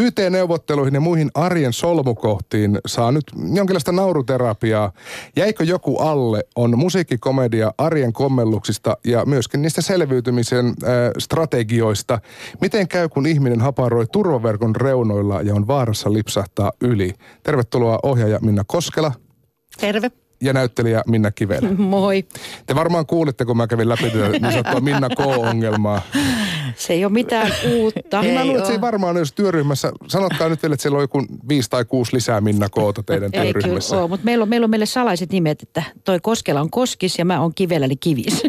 YT-neuvotteluihin ja muihin arjen solmukohtiin saa nyt jonkinlaista nauruterapiaa. Jäikö joku alle on musiikkikomedia arjen kommelluksista ja myöskin niistä selviytymisen äh, strategioista. Miten käy, kun ihminen haparoi turvaverkon reunoilla ja on vaarassa lipsahtaa yli? Tervetuloa ohjaaja Minna Koskela. Terve ja näyttelijä Minna Kivelä. Moi. Te varmaan kuulitte, kun mä kävin läpi tätä niin sanottua Minna K-ongelmaa. Se ei ole mitään uutta. Niin mä luulen, että se ei varmaan olisi työryhmässä. Sanotkaa nyt vielä, että siellä on joku viisi tai kuusi lisää Minna Koota teidän ei työryhmässä. Ei mutta meillä on, meillä on meille salaiset nimet, että toi Koskela on Koskis ja mä oon Kivelä eli Kivis.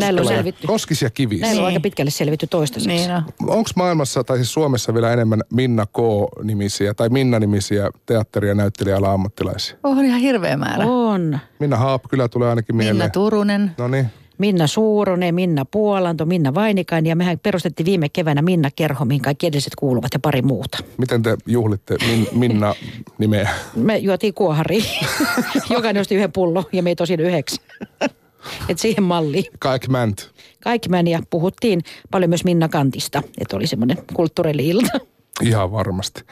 Näillä on selvitty. Koskis ja Kivis. Näillä on aika pitkälle selvitty toistaiseksi. Niin Onko maailmassa tai siis Suomessa vielä enemmän Minna K-nimisiä tai Minna-nimisiä teatteri- ja näyttelijä ammattilaisia? On ihan hirveä määrä. On. Minna Haap kyllä tulee ainakin mieleen. Minna Turunen. No niin. Minna Suuronen, Minna Puolanto, Minna Vainikainen ja mehän perustettiin viime keväänä Minna Kerho, mihin kaikki edelliset kuuluvat ja pari muuta. Miten te juhlitte min, Minna nimeä? Me juotiin kuohari. Jokainen osti yhden pullon ja me tosin yhdeksi. Et siihen malliin. Kaikki mänt. Kaikki meni ja puhuttiin paljon myös Minna Kantista, että oli semmoinen kulttuurili-ilta. Ihan varmasti.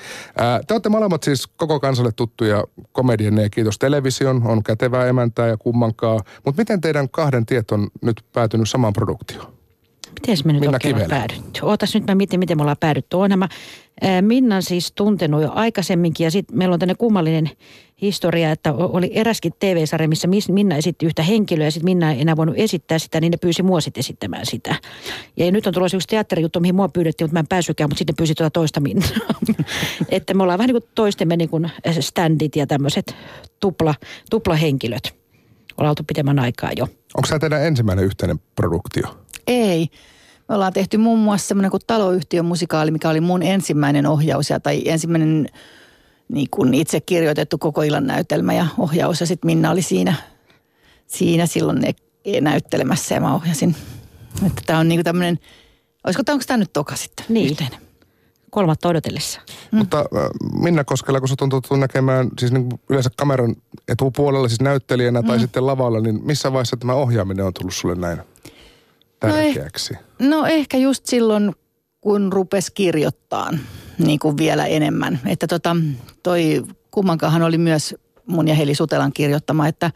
Te olette molemmat siis koko kansalle tuttuja komedianne kiitos television, on kätevää emäntää ja kummankaa. Mutta miten teidän kahden tiet on nyt päätynyt samaan produktioon? Miten me nyt Minna oikein ollaan päädytty? Ootas nyt mä mietin, miten me ollaan päädytty. On nämä Minnan siis tuntenut jo aikaisemminkin ja sitten meillä on tänne kummallinen historia, että oli eräskin TV-sarja, missä Minna esitti yhtä henkilöä ja sitten Minna ei enää voinut esittää sitä, niin ne pyysi mua sitten esittämään sitä. Ja nyt on tullut yksi teatterijuttu, mihin mua pyydettiin, mutta mä en pääsykään, mutta sitten pyysi tuota toista Minnaa. että me ollaan vähän niin kuin toistemme niin kuin standit ja tämmöiset tupla, tuplahenkilöt. Ollaan oltu pitemmän aikaa jo. Onko tämä teidän ensimmäinen yhteinen produktio? Ei. Me ollaan tehty muun muassa semmoinen kuin taloyhtiön musikaali, mikä oli mun ensimmäinen ohjaus tai ensimmäinen niin kuin itse kirjoitettu koko illan näytelmä ja ohjaus. Ja sitten Minna oli siinä, siinä silloin ne näyttelemässä ja mä ohjasin. Että tämä on niin kuin tämmöinen, olisiko tämä, onko tämä nyt toka sitten? Niin. Yhteinen? kolmatta odotellessa. Mm. Mutta Minna Koskela, kun sä on tottunut näkemään siis niin yleensä kameran etupuolella siis näyttelijänä mm. tai sitten lavalla, niin missä vaiheessa tämä ohjaaminen on tullut sulle näin tärkeäksi? No, eh, no ehkä just silloin, kun rupes kirjoittaa niin kuin vielä enemmän. Että tota, toi kummankahan oli myös mun ja Heli Sutelan kirjoittama, että,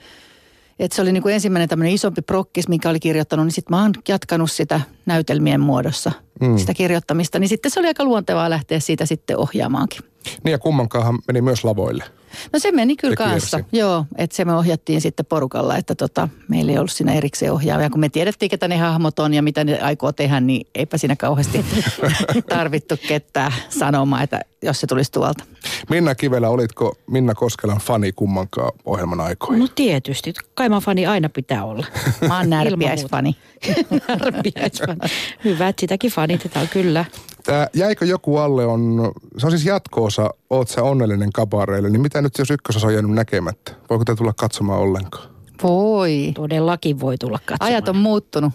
että se oli niin kuin ensimmäinen tämmöinen isompi prokkis, minkä oli kirjoittanut, niin sitten mä oon jatkanut sitä näytelmien muodossa, mm. sitä kirjoittamista. Niin sitten se oli aika luontevaa lähteä siitä sitten ohjaamaankin. Niin ja kummankaahan meni myös lavoille. No se meni kyllä kanssa, joo. Että se me ohjattiin sitten porukalla, että tota, meillä ei ollut siinä erikseen ohjaavia. Kun me tiedettiin, ketä ne hahmot on ja mitä ne aikoo tehdä, niin eipä siinä kauheasti tarvittu ketään sanomaan, että jos se tulisi tuolta. Minna Kivelä, olitko Minna Koskelan fani kummankaan ohjelman aikoihin? No tietysti. Kai mä fani aina pitää olla. Mä oon närpiäisfani. närpiäisfani. Hyvä, että sitäkin fanitetaan kyllä. Tää Jäikö joku alle on, se on siis jatko-osa Oot sä onnellinen kabareille, niin mitä nyt jos ykkösosa on jäänyt näkemättä? Voiko te tulla katsomaan ollenkaan? Voi. Todellakin voi tulla katsomaan. Ajat on muuttunut,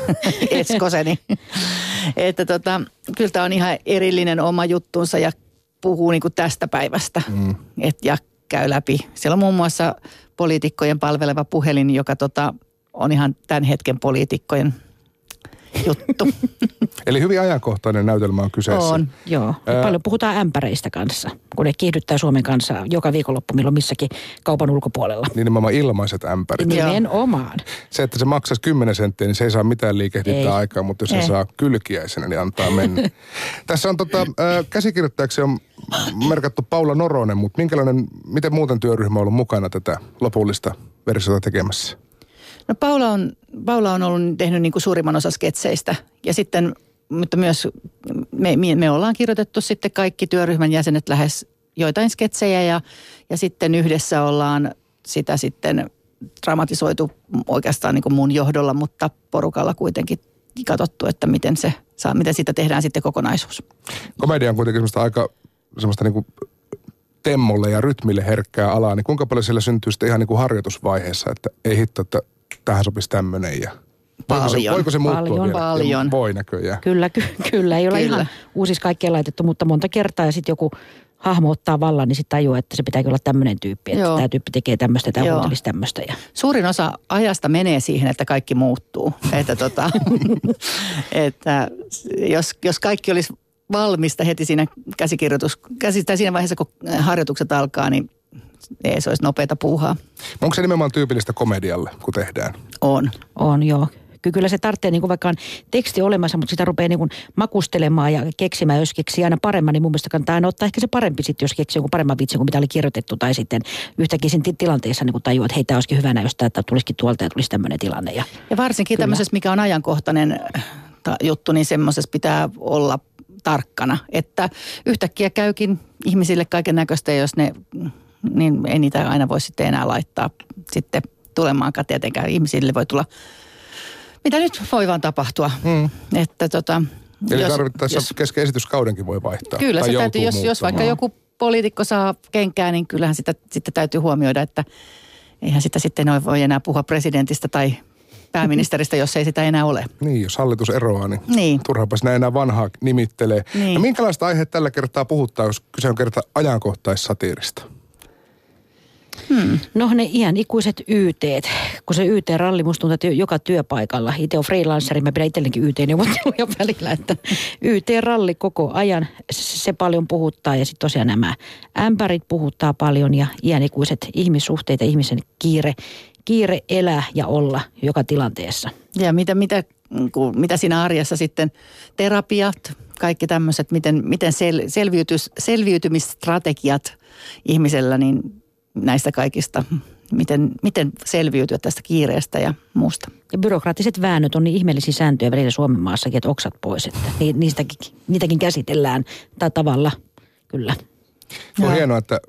Eskoseni. että tota, kyllä tämä on ihan erillinen oma juttunsa ja puhuu niinku tästä päivästä. Mm. Et, ja käy läpi. Siellä on muun muassa poliitikkojen palveleva puhelin, joka tota, on ihan tämän hetken poliitikkojen juttu. Eli hyvin ajankohtainen näytelmä on kyseessä. On, joo. Ää... Paljon puhutaan ämpäreistä kanssa, kun ne kiihdyttää Suomen kanssa joka viikonloppu milloin missäkin kaupan ulkopuolella. Niin nimenomaan ilmaiset ämpärit. Nimenomaan. Se, että se maksaisi 10 senttiä, niin se ei saa mitään liikehdittää aikaa, mutta jos ei. se saa kylkiäisenä, niin antaa mennä. Tässä on tota, äh, käsikirjoittajaksi on merkattu Paula Noronen, mutta minkälainen, miten muuten työryhmä on ollut mukana tätä lopullista versiota tekemässä? No Paula on, Paula on ollut tehnyt niin kuin suurimman osa sketseistä ja sitten, mutta myös me, me ollaan kirjoitettu sitten kaikki työryhmän jäsenet lähes joitain sketsejä ja, ja sitten yhdessä ollaan sitä sitten dramatisoitu oikeastaan niin kuin mun johdolla, mutta porukalla kuitenkin katsottu, että miten, se saa, miten siitä tehdään sitten kokonaisuus. Komedia on kuitenkin semmoista aika semmoista niin kuin temmolle ja rytmille herkkää alaa, niin kuinka paljon siellä syntyy sitten ihan niin kuin harjoitusvaiheessa, että ei hitto, että tähän sopisi tämmöinen ja Paljon. Voiko se, voiko se muuttua paljon, vielä? paljon. Voi näköjään. Kyllä, ky- kyllä. Ei ole kyllä. ihan uusis kaikkea laitettu, mutta monta kertaa ja sitten joku hahmo ottaa vallan, niin sitten tajuaa, että se pitääkin olla tämmöinen tyyppi. Että tämä tyyppi tekee tämmöistä, tämä huutelisi tämmöistä. Ja... Suurin osa ajasta menee siihen, että kaikki muuttuu. että, tota, että jos, jos kaikki olisi valmista heti siinä käsikirjoitus, käsi, tai siinä vaiheessa, kun harjoitukset alkaa, niin ei se olisi nopeata puuhaa. Onko se nimenomaan tyypillistä komedialle, kun tehdään? On. On, joo. Kyllä se tarvitsee niin vaikka on teksti olemassa, mutta sitä rupeaa niin makustelemaan ja keksimään. Jos keksii aina paremman, niin mun mielestä kannattaa aina ottaa ehkä se parempi sitten, jos keksii joku paremman vitsin kuin mitä oli kirjoitettu. Tai sitten yhtäkkiä siinä tilanteessa niin tajuaa, että hei, tämä olisikin hyvä näyttää, että tulisikin tuolta ja tulisi tämmöinen tilanne. Ja, ja varsinkin kyllä. tämmöisessä, mikä on ajankohtainen ta- juttu, niin semmoisessa pitää olla tarkkana. Että yhtäkkiä käykin ihmisille kaiken näköistä, jos ne, niin ei niitä aina voi sitten enää laittaa sitten tulemaankaan tietenkään. Ihmisille voi tulla mitä nyt voi vaan tapahtua. Mm. Että tota, Eli jos, tarvittaessa jos, kesken esityskaudenkin voi vaihtaa. Kyllä, se täytyy, jos, jos vaikka joku poliitikko saa kenkää, niin kyllähän sitä sitten täytyy huomioida, että eihän sitä sitten voi enää puhua presidentistä tai pääministeristä, jos ei sitä enää ole. Niin, jos hallitus eroaa, niin, niin. turhaapa sinä enää vanhaa nimittelee. Niin. No minkälaista aiheet tällä kertaa puhuttaa, jos kyse on kerta ajankohtaissatiirista? Hmm. No ne iän ikuiset YT, kun se YT-ralli musta tuntuu, että joka työpaikalla. Itse on freelanceri, mä pidän itsellekin YT-neuvotteluja välillä, että YT-ralli koko ajan, se paljon puhuttaa ja sitten tosiaan nämä ämpärit puhuttaa paljon ja iän ikuiset ihmissuhteet ja ihmisen kiire, kiire elää ja olla joka tilanteessa. Ja mitä, mitä, mitä siinä arjessa sitten terapiat, kaikki tämmöiset, miten, miten sel, selviytys, selviytymisstrategiat ihmisellä, niin näistä kaikista, miten, miten selviytyä tästä kiireestä ja muusta. Ja byrokraattiset väännöt on niin ihmeellisiä sääntöjä välillä Suomen maassakin, että oksat pois, että niistäkin, niitäkin käsitellään tai tavalla, kyllä. On no. hienoa, että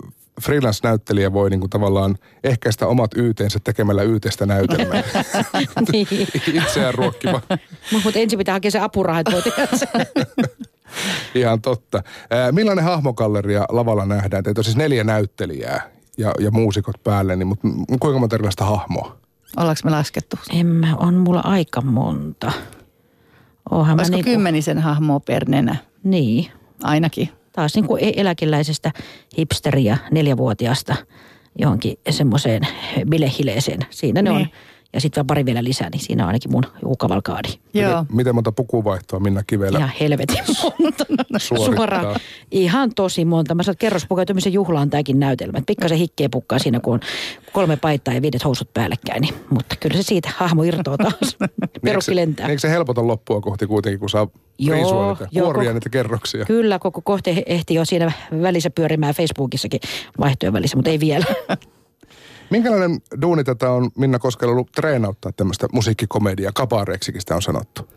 freelance-näyttelijä voi niinku tavallaan ehkäistä omat YTnsä tekemällä YTstä näytelmää. niin. Itseään ruokkiva. Mutta ensin pitää hakea se apuraha, että voi tehdä sen. Ihan totta. millainen hahmokalleria lavalla nähdään? Teitä on siis neljä näyttelijää ja, ja muusikot päälle, niin, mutta kuinka monta erilaista hahmoa? Ollaanko me laskettu? En mä, on mulla aika monta. Oonhan Olisiko niinku... kymmenisen hahmoa per nenä? Niin. Ainakin. Taas niin kuin e- eläkeläisestä hipsteriä neljävuotiaasta johonkin semmoiseen bilehileeseen. Siinä ne niin. on ja sitten pari vielä lisää, niin siinä on ainakin mun joku kavalkaadi. Joo. Miten, miten monta pukuvaihtoa Minna Kivelä Ihan helvetin monta. Suoraan. Ihan tosi monta. Mä sanon, että kerrospukeutumisen juhlaan tämäkin näytelmä. Että pikkasen hikkeä pukkaa siinä, kun on kolme paittaa ja viidet housut päällekkäin. Niin, mutta kyllä se siitä hahmo irtoaa taas. Perukki lentää. Eikö se helpota loppua kohti kuitenkin, kun saa Joo, niitä, kuoria niitä kerroksia? Kyllä, koko kohte ehti jo siinä välissä pyörimään Facebookissakin vaihtojen välissä, mutta ei vielä. Minkälainen duuni tätä on Minna Koskela ollut treenauttaa tämmöistä musiikkikomedia, kabareeksikin sitä on sanottu?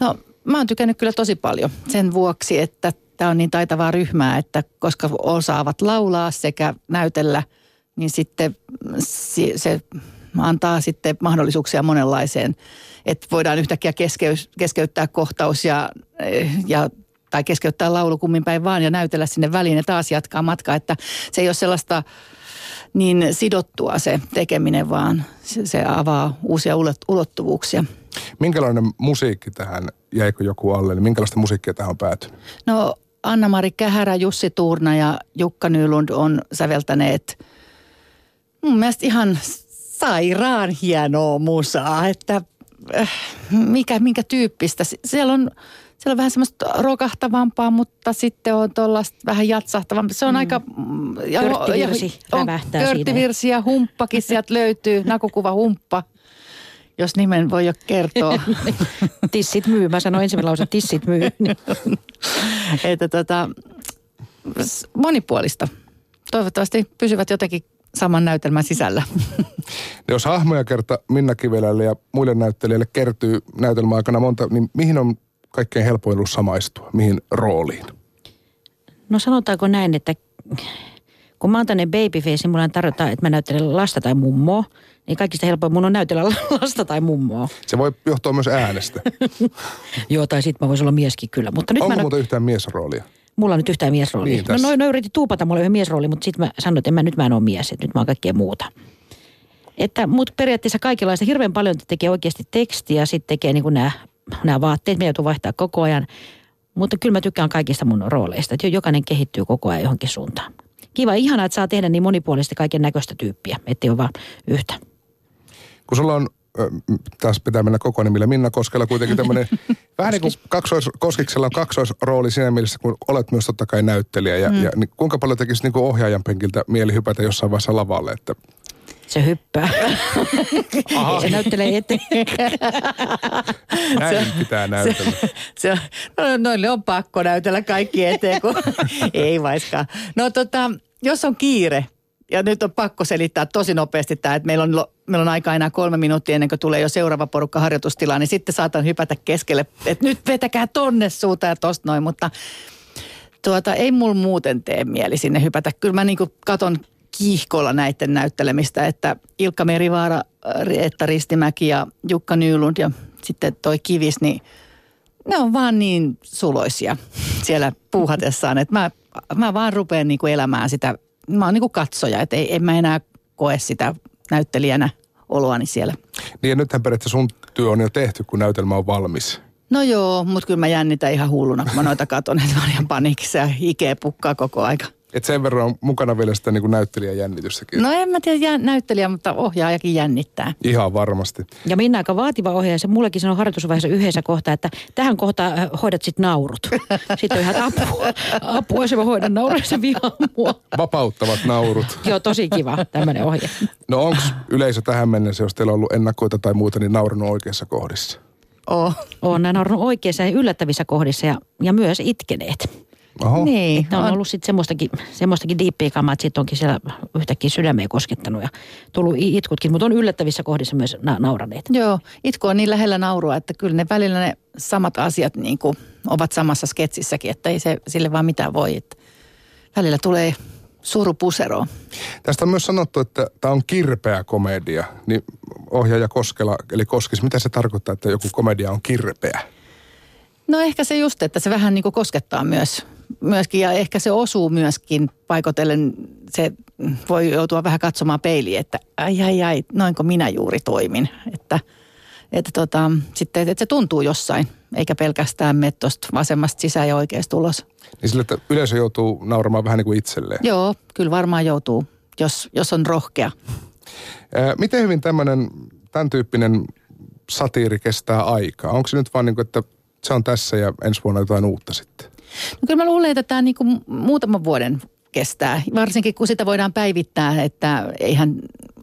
No mä oon tykännyt kyllä tosi paljon sen vuoksi, että tämä on niin taitavaa ryhmää, että koska osaavat laulaa sekä näytellä, niin sitten se antaa sitten mahdollisuuksia monenlaiseen, että voidaan yhtäkkiä keskeyttää kohtaus ja, ja tai keskeyttää laulu kummin päin vaan ja näytellä sinne väliin ja taas jatkaa matkaa, että se ei ole sellaista niin sidottua se tekeminen, vaan se, se avaa uusia ulottuvuuksia. Minkälainen musiikki tähän, jäikö joku alle, niin minkälaista musiikkia tähän on päätynyt? No Anna-Mari Kähärä, Jussi Tuurna ja Jukka Nylund on säveltäneet mun mielestä ihan sairaan hienoa musaa, että äh, mikä, minkä tyyppistä. Siellä on siellä on vähän semmoista rokahtavampaa, mutta sitten on tuollaista vähän jatsahtavampaa. Se on mm. aika... Ja, Körttivirsi rävähtää Körttivirsi ja humppakin sieltä löytyy, nakukuva humppa. Jos nimen voi jo kertoa. tissit myy, mä sanoin ensimmäinen lause, tissit myy. että tota, monipuolista. Toivottavasti pysyvät jotenkin saman näytelmän sisällä. Jos hahmoja kerta Minna Kivelälle ja muille näyttelijöille kertyy näytelmän aikana monta, niin mihin on kaikkein helpoin ollut samaistua? Mihin rooliin? No sanotaanko näin, että kun mä oon tänne babyface, niin mulla tarjotaan, että mä näyttelen lasta tai mummoa, niin kaikista helpoin mun on näytellä lasta tai mummoa. Se voi johtua myös äänestä. Joo, tai sitten mä voisin olla mieskin kyllä. Mutta nyt Onko mä muuta yhtään miesroolia? Mulla on nyt yhtään miesroolia. Niin, no noin no, yritin tuupata mulle yhden miesrooli, mutta sitten mä sanoin, että mä, nyt mä en ole mies, että nyt mä oon kaikkea muuta. Että, mutta periaatteessa kaikenlaista, hirveän paljon tekee oikeasti tekstiä, sitten tekee niin nämä nämä vaatteet, me joutuu vaihtaa koko ajan. Mutta kyllä mä tykkään kaikista mun rooleista, että jokainen kehittyy koko ajan johonkin suuntaan. Kiva, ihanaa, että saa tehdä niin monipuolisesti kaiken näköistä tyyppiä, ettei ole vaan yhtä. Kun sulla on taas pitää mennä koko nimillä, Minna Koskela kuitenkin tämmöinen, vähän niin kuin kaksois, Koskiksella on kaksoisrooli siinä mielessä, kun olet myös totta kai näyttelijä. Ja, mm. ja niin, kuinka paljon tekisi niin kuin ohjaajan penkiltä mieli hypätä jossain vaiheessa lavalle, että Se hyppää. se näyttelee eteen. näin pitää näytellä. Se on, no, noille on pakko näytellä kaikki eteen, kun ei vaiskaan. No tota, jos on kiire, ja nyt on pakko selittää tosi nopeasti tämä, että meillä on, meillä on aika enää kolme minuuttia ennen kuin tulee jo seuraava porukka harjoitustilaan, niin sitten saatan hypätä keskelle, että nyt vetäkää tonne suuta ja tosta noin, mutta tuota, ei mulla muuten tee mieli sinne hypätä. Kyllä mä niinku katon kiihkolla näiden näyttelemistä, että Ilkka Merivaara, Reetta Ristimäki ja Jukka Nylund ja sitten toi Kivis, niin ne on vaan niin suloisia siellä puuhatessaan, että mä, mä vaan rupean niinku elämään sitä, mä oon niinku katsoja, että ei, en mä enää koe sitä näyttelijänä oloani siellä. Niin ja nythän periaatteessa sun työ on jo tehty, kun näytelmä on valmis. No joo, mutta kyllä mä jännitän ihan hulluna, kun mä noita katon, että mä oon ihan paniikissa ja hikeä pukkaa koko aika. Et sen verran on mukana vielä sitä niin kuin näyttelijän jännitystäkin. No en mä tiedä jä, näyttelijä, mutta ohjaajakin jännittää. Ihan varmasti. Ja Minna aika vaativa ohjaaja. Se mullekin sanoi harjoitusvaiheessa yhdessä kohtaa, että tähän kohtaan äh, hoidat sit naurut. Sitten on ihan apua, apua, jos mä hoidan naurut, se vihaa mua. Vapauttavat naurut. Joo, tosi kiva tämmöinen ohje. No onko yleisö tähän mennessä, jos teillä on ollut ennakoita tai muuta, niin naurannut oikeassa kohdissa? Oh. Olen näin naurannut oikeissa ja yllättävissä kohdissa ja, ja myös itkeneet. Oho. Niin, Että on ollut sitten semmoistakin, semmoistakin diippiä kamaa, että sitten onkin siellä yhtäkkiä sydämeen koskettanut ja tullut itkutkin, mutta on yllättävissä kohdissa myös na- nauraneet. Joo, itku on niin lähellä naurua, että kyllä ne välillä ne samat asiat niin kuin ovat samassa sketsissäkin, että ei se sille vaan mitään voi. Että välillä tulee suru puseroon. Tästä on myös sanottu, että tämä on kirpeä komedia. Niin ohjaaja Koskela, eli Koskis, mitä se tarkoittaa, että joku komedia on kirpeä? No ehkä se just, että se vähän niin kuin koskettaa myös, myöskin ja ehkä se osuu myöskin paikotellen. Se voi joutua vähän katsomaan peiliin, että ai ai ai, noinko minä juuri toimin. Että, että tota, sitten että se tuntuu jossain, eikä pelkästään mene tuosta vasemmasta sisään ja oikeasta ulos. Niin sille, että yleisö joutuu nauramaan vähän niin kuin itselleen. Joo, kyllä varmaan joutuu, jos, jos on rohkea. Miten hyvin tämmöinen, tämän tyyppinen satiiri kestää aikaa? Onko se nyt vaan niin kuin, että se on tässä ja ensi vuonna jotain uutta sitten? No kyllä mä luulen, että tämä niin kuin muutaman vuoden kestää, varsinkin kun sitä voidaan päivittää, että, eihän,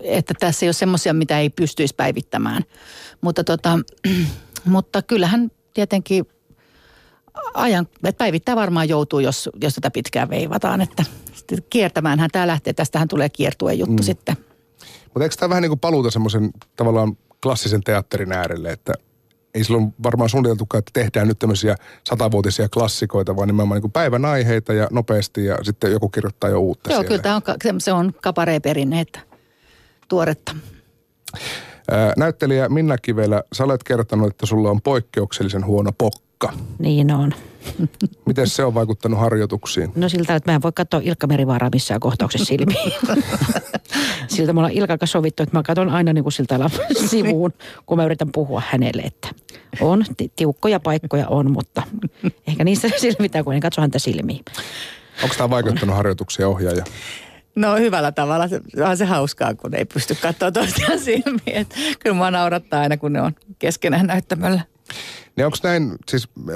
että tässä ei ole semmoisia, mitä ei pystyisi päivittämään. Mutta, tota, mutta kyllähän tietenkin ajan, että päivittää varmaan joutuu, jos, jos tätä pitkään veivataan, että kiertämäänhän tämä lähtee, tästähän tulee kiertue juttu mm. sitten. Mutta eikö tämä vähän niin kuin paluuta semmoisen tavallaan klassisen teatterin äärelle, että ei silloin varmaan suunniteltukaan, että tehdään nyt tämmöisiä satavuotisia klassikoita, vaan nimenomaan niin päivän aiheita ja nopeasti ja sitten joku kirjoittaa jo uutta Joo, siellä. kyllä tämä on, se- on kaparee perinne, että tuoretta. Näyttelijä Minna Kivelä, sä olet kertonut, että sulla on poikkeuksellisen huono pokka. Niin on. Miten se on vaikuttanut harjoituksiin? No siltä, että mä en voi katsoa Ilkka Merivaaraa missään kohtauksessa silmiin. siltä me ollaan Ilkan kanssa sovittu, että mä katson aina niin kuin siltä sivuun, kun mä yritän puhua hänelle, että on, ti- tiukkoja paikkoja on, mutta ehkä niistä selvitään, kun en katso häntä silmiin. Onko tämä vaikuttanut harjoituksia ohjaaja? No hyvällä tavalla. Se, onhan se hauskaa, kun ei pysty katsoa toisiaan silmiin. Kyllä mua naurattaa aina, kun ne on keskenään näyttämällä. Niin onko näin, siis äh,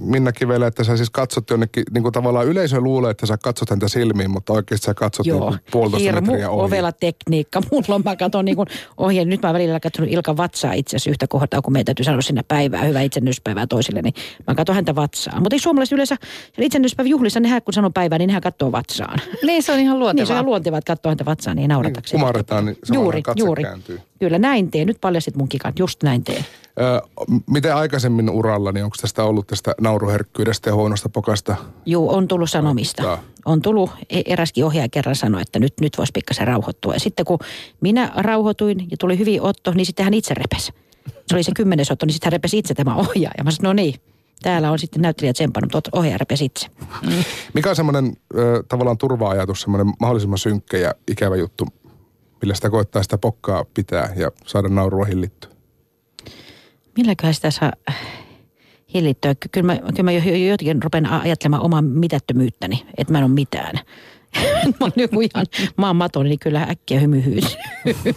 Minna Kivelä, että sä siis katsot jonnekin, niin kuin tavallaan yleisö luulee, että sä katsot häntä silmiin, mutta oikeasti sä katsot niin Joo, kuin puolitoista hirmu metriä ohi. ovela tekniikka. Mulla on, mä katson niin kuin ohje. Nyt mä oon välillä katsonut Ilkan vatsaa itse asiassa yhtä kohtaa, kun meidän täytyy sanoa sinne päivää, hyvää itsennyspäivää toisille, niin mä katson häntä vatsaa. Mutta ei suomalaiset yleensä siellä itsennyspäivän juhlissa, nehän kun sanoo päivää, niin nehän katsoo vatsaan. Niin, se on ihan Niin luontevaa. se on ihan luontevaa, että katsoo häntä vatsaan, niin nauratakseen. kumarretaan, niin juuri, juuri. kääntyy. Kyllä näin teen. Nyt paljasit mun kikan, just näin teen. Ö, miten aikaisemmin uralla, niin onko tästä ollut tästä nauruherkkyydestä ja huonosta pokasta? Juu, on tullut sanomista. Vaikuttaa. On tullut, e- eräskin ohjaaja kerran sanoi, että nyt, nyt voisi pikkasen rauhoittua. Ja sitten kun minä rauhoituin ja tuli hyvin otto, niin sitten hän itse repesi. Se oli se kymmenes otto, niin sitten hän repesi itse tämä ohjaaja. Mä sanoin, no niin, täällä on sitten näyttelijä tsempannut, mutta ohjaaja repesi itse. Mikä on semmoinen tavallaan turva-ajatus, semmoinen mahdollisimman synkkä ja ikävä juttu, millä sitä koettaa sitä pokkaa pitää ja saada naurua hillittyä? Milläköhän sitä saa hillittyä? Ky- Kyllä mä, kyllä mä jo, jo, jotenkin rupean ajattelemaan omaa mitättömyyttäni, että mä en ole mitään. mä oon joku ihan maan matoni, niin kyllä äkkiä hymy hyytyy.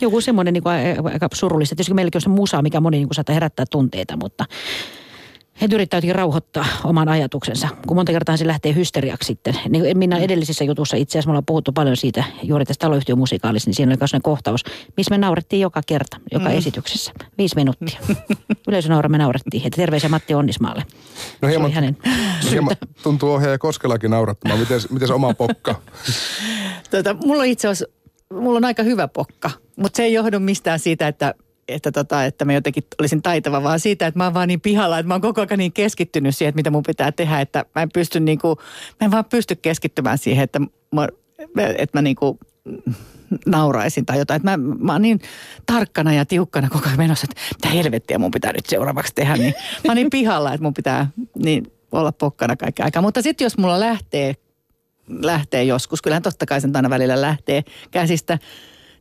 Joku semmoinen niin kuin, aika surullista. Tietysti meilläkin on se musa, mikä moni niin kuin, saattaa herättää tunteita, mutta he yrittää jotenkin rauhoittaa oman ajatuksensa, kun monta kertaa se lähtee hysteriaksi sitten. Niin minä edellisissä jutussa itse asiassa me ollaan puhuttu paljon siitä juuri tästä taloyhtiömusikaalista, niin siinä oli myös kohtaus, missä me naurettiin joka kerta, joka mm. esityksessä. Viisi minuuttia. Yleisönaura me naurettiin, että terveisiä Matti Onnismaalle. No hieman, hänen hieman tuntuu ohjaaja Koskelakin naurattamaan. Miten, miten oma pokka? Tota, mulla on itse asiassa, mulla on aika hyvä pokka, mutta se ei johdu mistään siitä, että että, tota, että mä jotenkin olisin taitava, vaan siitä, että mä oon vaan niin pihalla, että mä oon koko ajan niin keskittynyt siihen, että mitä mun pitää tehdä, että mä en pysty niin kuin, mä en vaan pysty keskittymään siihen, että mä, että mä niin kuin nauraisin tai jotain. Että mä, mä oon niin tarkkana ja tiukkana koko ajan menossa, että mitä helvettiä mun pitää nyt seuraavaksi tehdä. Niin mä oon niin pihalla, että mun pitää niin olla pokkana kaikki aikaa. Mutta sitten jos mulla lähtee, lähtee joskus, kyllähän totta kai sen aina välillä lähtee käsistä,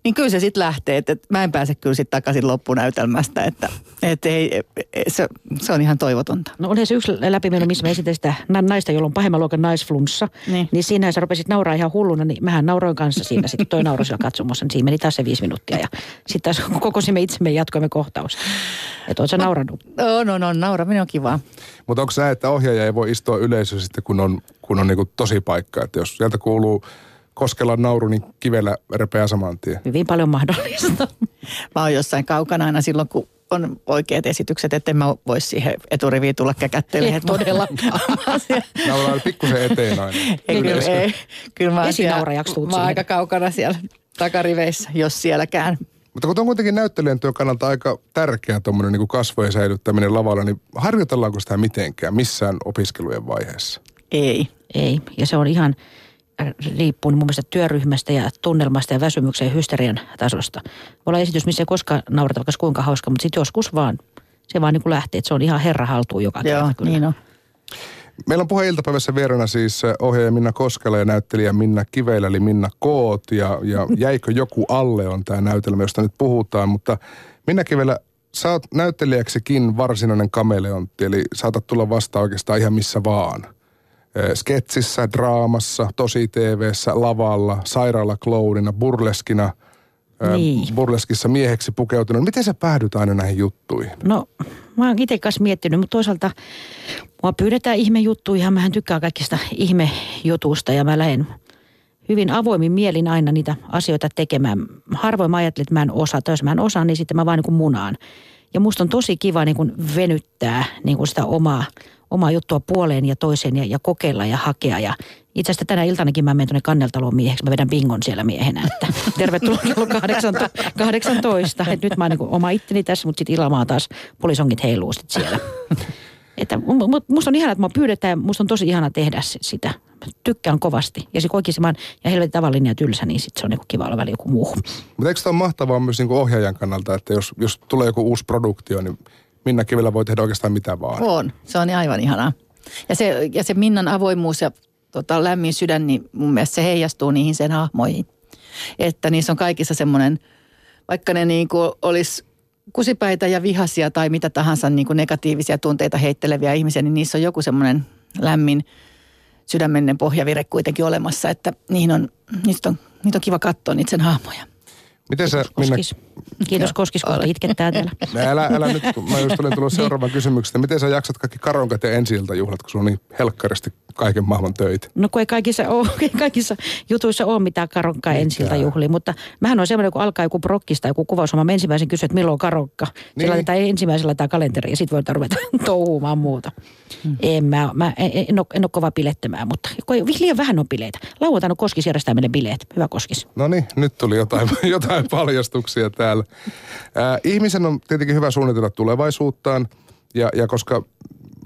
niin kyllä se sitten lähtee. Että, mä en pääse kyllä sitten takaisin loppunäytelmästä, että, että ei, se, se on ihan toivotonta. No oli se yksi läpimeno, missä me esitin sitä naista, jolla on pahemman luokan naisflunssa. Niin. niin siinä sä rupesit nauraa ihan hulluna, niin mähän nauroin kanssa siinä. Sitten toi nauroi siellä katsomassa, niin siinä meni taas se viisi minuuttia. Ja sitten taas kokosimme itsemme ja jatkoimme kohtausta. Että oot sä naurannut? No, no, no, nauraminen on kivaa. Mutta onko se, että ohjaaja ei voi istua yleisö sitten, kun on, kun on niinku tosi paikka? Että jos sieltä kuuluu koskella nauru, niin kivellä repeää saman tien. Hyvin paljon mahdollista. Mä oon jossain kaukana aina silloin, kun on oikeat esitykset, että mä voisi siihen eturiviin tulla käkättelemään. Et todellakaan. Nauraa pikkusen eteen aina. Ei, kyllä, ei, kyllä mä, siellä, mä oon aika kaukana siellä takariveissä, jos sielläkään. Mutta kun on kuitenkin näyttelijän työn kannalta aika tärkeä tuommoinen niin kasvojen säilyttäminen lavalla, niin harjoitellaanko sitä mitenkään missään opiskelujen vaiheessa? Ei. Ei, ja se on ihan, riippuu niin mun mielestä työryhmästä ja tunnelmasta ja väsymyksen ja hysterian tasosta. Voi olla esitys, missä ei koskaan naurata vaikka kuinka hauska, mutta sitten joskus vaan se vaan niin kuin lähtee, että se on ihan herra haltuun joka Joo, kerta kyllä. niin on. Meillä on puheen iltapäivässä vieraana siis ohjaaja Minna Koskela ja näyttelijä Minna Kiveillä, eli Minna Koot. Ja, ja Jäikö joku alle on tämä näytelmä, josta nyt puhutaan. Mutta Minna Kiveillä, sä oot näyttelijäksikin varsinainen kameleontti, eli saatat tulla vastaan oikeastaan ihan missä vaan sketsissä, draamassa, tosi TVssä, lavalla, sairaalakloudina, burleskina, niin. burleskissa mieheksi pukeutunut. Miten sä päädyt aina näihin juttuihin? No, mä oon itse kanssa miettinyt, mutta toisaalta mua pyydetään ihmejuttuja. Mähän tykkään kaikista ihmejutusta ja mä lähden hyvin avoimin mielin aina niitä asioita tekemään. Harvoin mä ajattelin, että mä en osaa. Tai jos mä en osaa, niin sitten mä vaan niin kuin munaan. Ja musta on tosi kiva niin kuin venyttää niin kuin sitä omaa omaa juttua puoleen ja toiseen ja, ja kokeilla ja hakea. Ja itse asiassa tänä iltanakin mä menen tuonne Kanneltaloon mieheksi. Mä vedän bingon siellä miehenä. Että tervetuloa kello 18. 18. Että nyt mä oon niin oma itteni tässä, mutta sitten ilamaa taas polisongit heiluu sit siellä. Että musta on ihana, että mä pyydetään ja musta on tosi ihana tehdä sitä. Mä tykkään kovasti. Ja se oikeasti mä ja helvetin tavallinen ja tylsä, niin sit se on niin kiva olla joku muu. Mutta eikö tämä ole mahtavaa myös niin ohjaajan kannalta, että jos, jos tulee joku uusi produktio, niin Minna Kivellä voi tehdä oikeastaan mitä vaan. On, se on aivan ihanaa. Ja se, ja se Minnan avoimuus ja tota, lämmin sydän, niin mun mielestä se heijastuu niihin sen hahmoihin. Että niissä on kaikissa semmoinen, vaikka ne niin kuin olisi kusipäitä ja vihasia tai mitä tahansa niin kuin negatiivisia tunteita heitteleviä ihmisiä, niin niissä on joku semmoinen lämmin sydämenen pohjavire kuitenkin olemassa, että niihin on, niistä on, niitä on kiva katsoa niitä sen hahmoja. Miten sä, Minna... Koskis. Kiitos Koskis, kun itkettää täällä. Älä, älä nyt, kun mä just olin tullut seuraavan kysymyksestä. Miten sä jaksat kaikki karonkat ja ensi juhlat, kun sulla on niin helkkaristi kaiken maailman töitä? No kun ei kaikissa, ole, kaikissa jutuissa ole mitään karonkkaa ensiltä juhlia, mutta mähän on semmoinen, kun alkaa joku prokkista joku kuvaus, mä ensimmäisen kysyn, että milloin on karokka. Niin. Sillä laitetaan ensimmäisellä tämä kalenteri ja sitten voidaan ruveta touhumaan muuta. Hmm. En mä, mä en, en, ole, en ole kova bilettämään, mutta liian vähän on bileitä. Lauantaina Koskis järjestää meille bileet. Hyvä Koskis. No niin, nyt tuli jotain, jotain paljastuksia täällä. Äh, ihmisen on tietenkin hyvä suunnitella tulevaisuuttaan ja, ja koska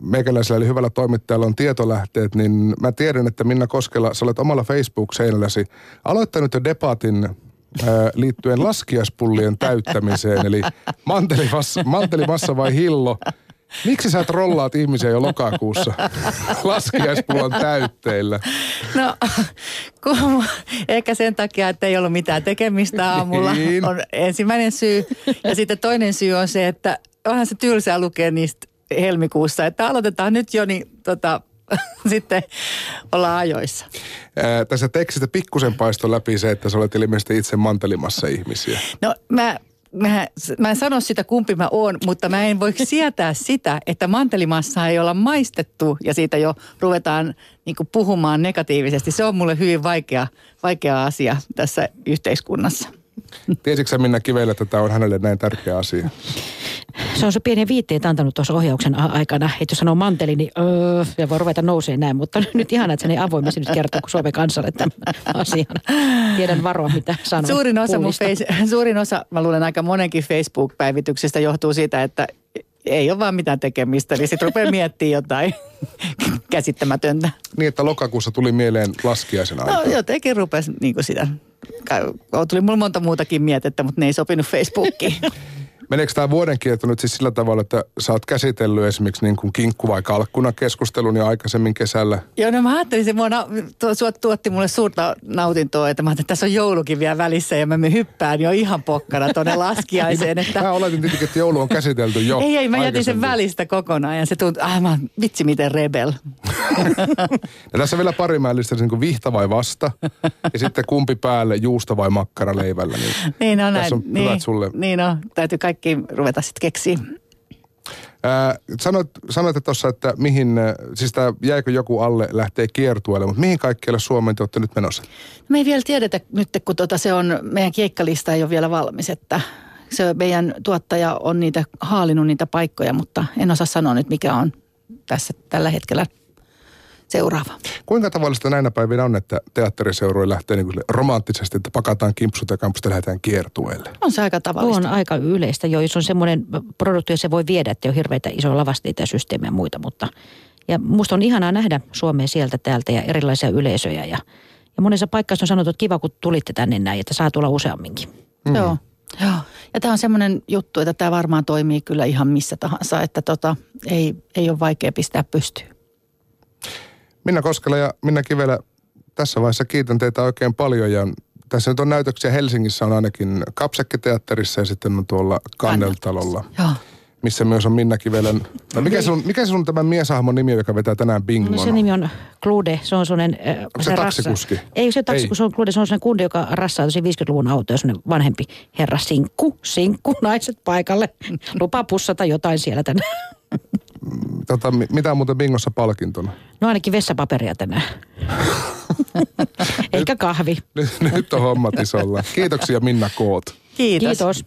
meikäläisellä eli hyvällä toimittajalla on tietolähteet, niin mä tiedän, että Minna Koskela, sä olet omalla Facebook-seinälläsi aloittanut jo debatin ää, liittyen laskiaspullien täyttämiseen, eli mantelimassa, mantelimassa vai hillo. Miksi sä trollaat ihmisiä jo lokakuussa laskiaispullan täytteillä? No, kun, ehkä sen takia, että ei ollut mitään tekemistä aamulla, niin. on ensimmäinen syy. Ja sitten toinen syy on se, että onhan se tylsää lukea niistä helmikuussa, että aloitetaan nyt jo, niin tota, sitten olla ajoissa. Ää, tässä tekstistä pikkusen paistoi läpi se, että sä olet ilmeisesti itse mantelimassa ihmisiä. No mä mä, mä en sano sitä kumpi mä oon, mutta mä en voi sietää sitä, että mantelimassa ei olla maistettu ja siitä jo ruvetaan niin puhumaan negatiivisesti. Se on mulle hyvin vaikea, vaikea asia tässä yhteiskunnassa. Tiesitkö sä Minna Kivelä, että tämä on hänelle näin tärkeä asia? Se on se pieni viitteet antanut tuossa ohjauksen aikana, että jos sanoo manteli, niin öö, ja voi ruveta nousee näin, mutta nyt ihan, että se ei avoimesti nyt kertoo kuin Suomen kansalle tämän asian. Tiedän varoa, mitä sanon. Suurin osa, mun face, suurin osa, mä luulen aika monenkin Facebook-päivityksestä johtuu siitä, että ei ole vaan mitään tekemistä, niin sitten rupeaa miettimään jotain käsittämätöntä. Niin, että lokakuussa tuli mieleen laskiaisen aika. No jotenkin rupesi niin sitä. Tuli mulla monta muutakin mietettä, mutta ne ei sopinut Facebookiin. Meneekö tämä vuoden kierto nyt siis sillä tavalla, että sä oot käsitellyt esimerkiksi niin kuin kinkku- vai kalkkuna keskustelun jo aikaisemmin kesällä? Joo, no mä ajattelin, se mua na- tuotti mulle suurta nautintoa, että mä ajattelin, että tässä on joulukin vielä välissä ja mä me hyppään jo ihan pokkana tuonne laskiaiseen. Että... mä oletin tietenkin, että joulu on käsitelty jo Ei, ei, mä jätin sen välistä kokonaan ja se tuntui, ah mä, vitsi miten rebel. ja tässä vielä pari mä niin kuin vihta vai vasta ja sitten kumpi päälle, juusta vai makkara leivällä. Niin, niin on näin. Tässä on niin, hyvät sulle. Niin on, täytyy kaikki kaikki ruveta sitten keksiä. Ää, sanoit, sanoitte tuossa, että mihin, siis tämä jäikö joku alle lähtee kiertueelle, mutta mihin kaikkialle Suomeen te olette nyt menossa? Me ei vielä tiedetä nyt, kun tuota se on, meidän keikkalista ei ole vielä valmis, että se meidän tuottaja on niitä haalinut niitä paikkoja, mutta en osaa sanoa nyt mikä on tässä tällä hetkellä seuraava. Kuinka tavallista näinä päivinä on, että teatteriseuroille lähtee niin romanttisesti, että pakataan kimpsut ja kampusta lähdetään kiertueelle? On se aika tavallista. On aika yleistä jo, jos on semmoinen produkti, se voi viedä, että on hirveitä isoja lavasteita ja systeemejä ja muita, mutta ja musta on ihanaa nähdä Suomeen sieltä täältä ja erilaisia yleisöjä ja, ja monessa paikassa on sanottu, että kiva kun tulitte tänne näin, että saa tulla useamminkin. Mm. Joo. Joo. Ja tämä on semmoinen juttu, että tämä varmaan toimii kyllä ihan missä tahansa, että tota, ei, ei ole vaikea pistää pystyyn. Minna Koskela ja Minna Kivelä, tässä vaiheessa kiitän teitä oikein paljon ja tässä nyt on näytöksiä Helsingissä on ainakin Kapsekkiteatterissa ja sitten on tuolla Kanneltalolla. Joo missä myös on Minna Kivelän... No mikä, sun, mikä sun tämän mieshahmon nimi, joka vetää tänään bingon? No se nimi on Klude, se on sellainen... Äh, Onko se, se taksikuski? Rassa. Ei se taksikuski, se on Klude, se on sellainen kunde, joka rassaa tosi 50-luvun autoja, sellainen vanhempi herra Sinkku, Sinkku, naiset paikalle. Lupa pussata jotain siellä tänään. Tota, mitä muuten bingossa palkintona? No ainakin vessapaperia tänään. Eikä kahvi. Nyt, nyt on hommat isolla. Kiitoksia Minna Koot. Kiitos. Kiitos.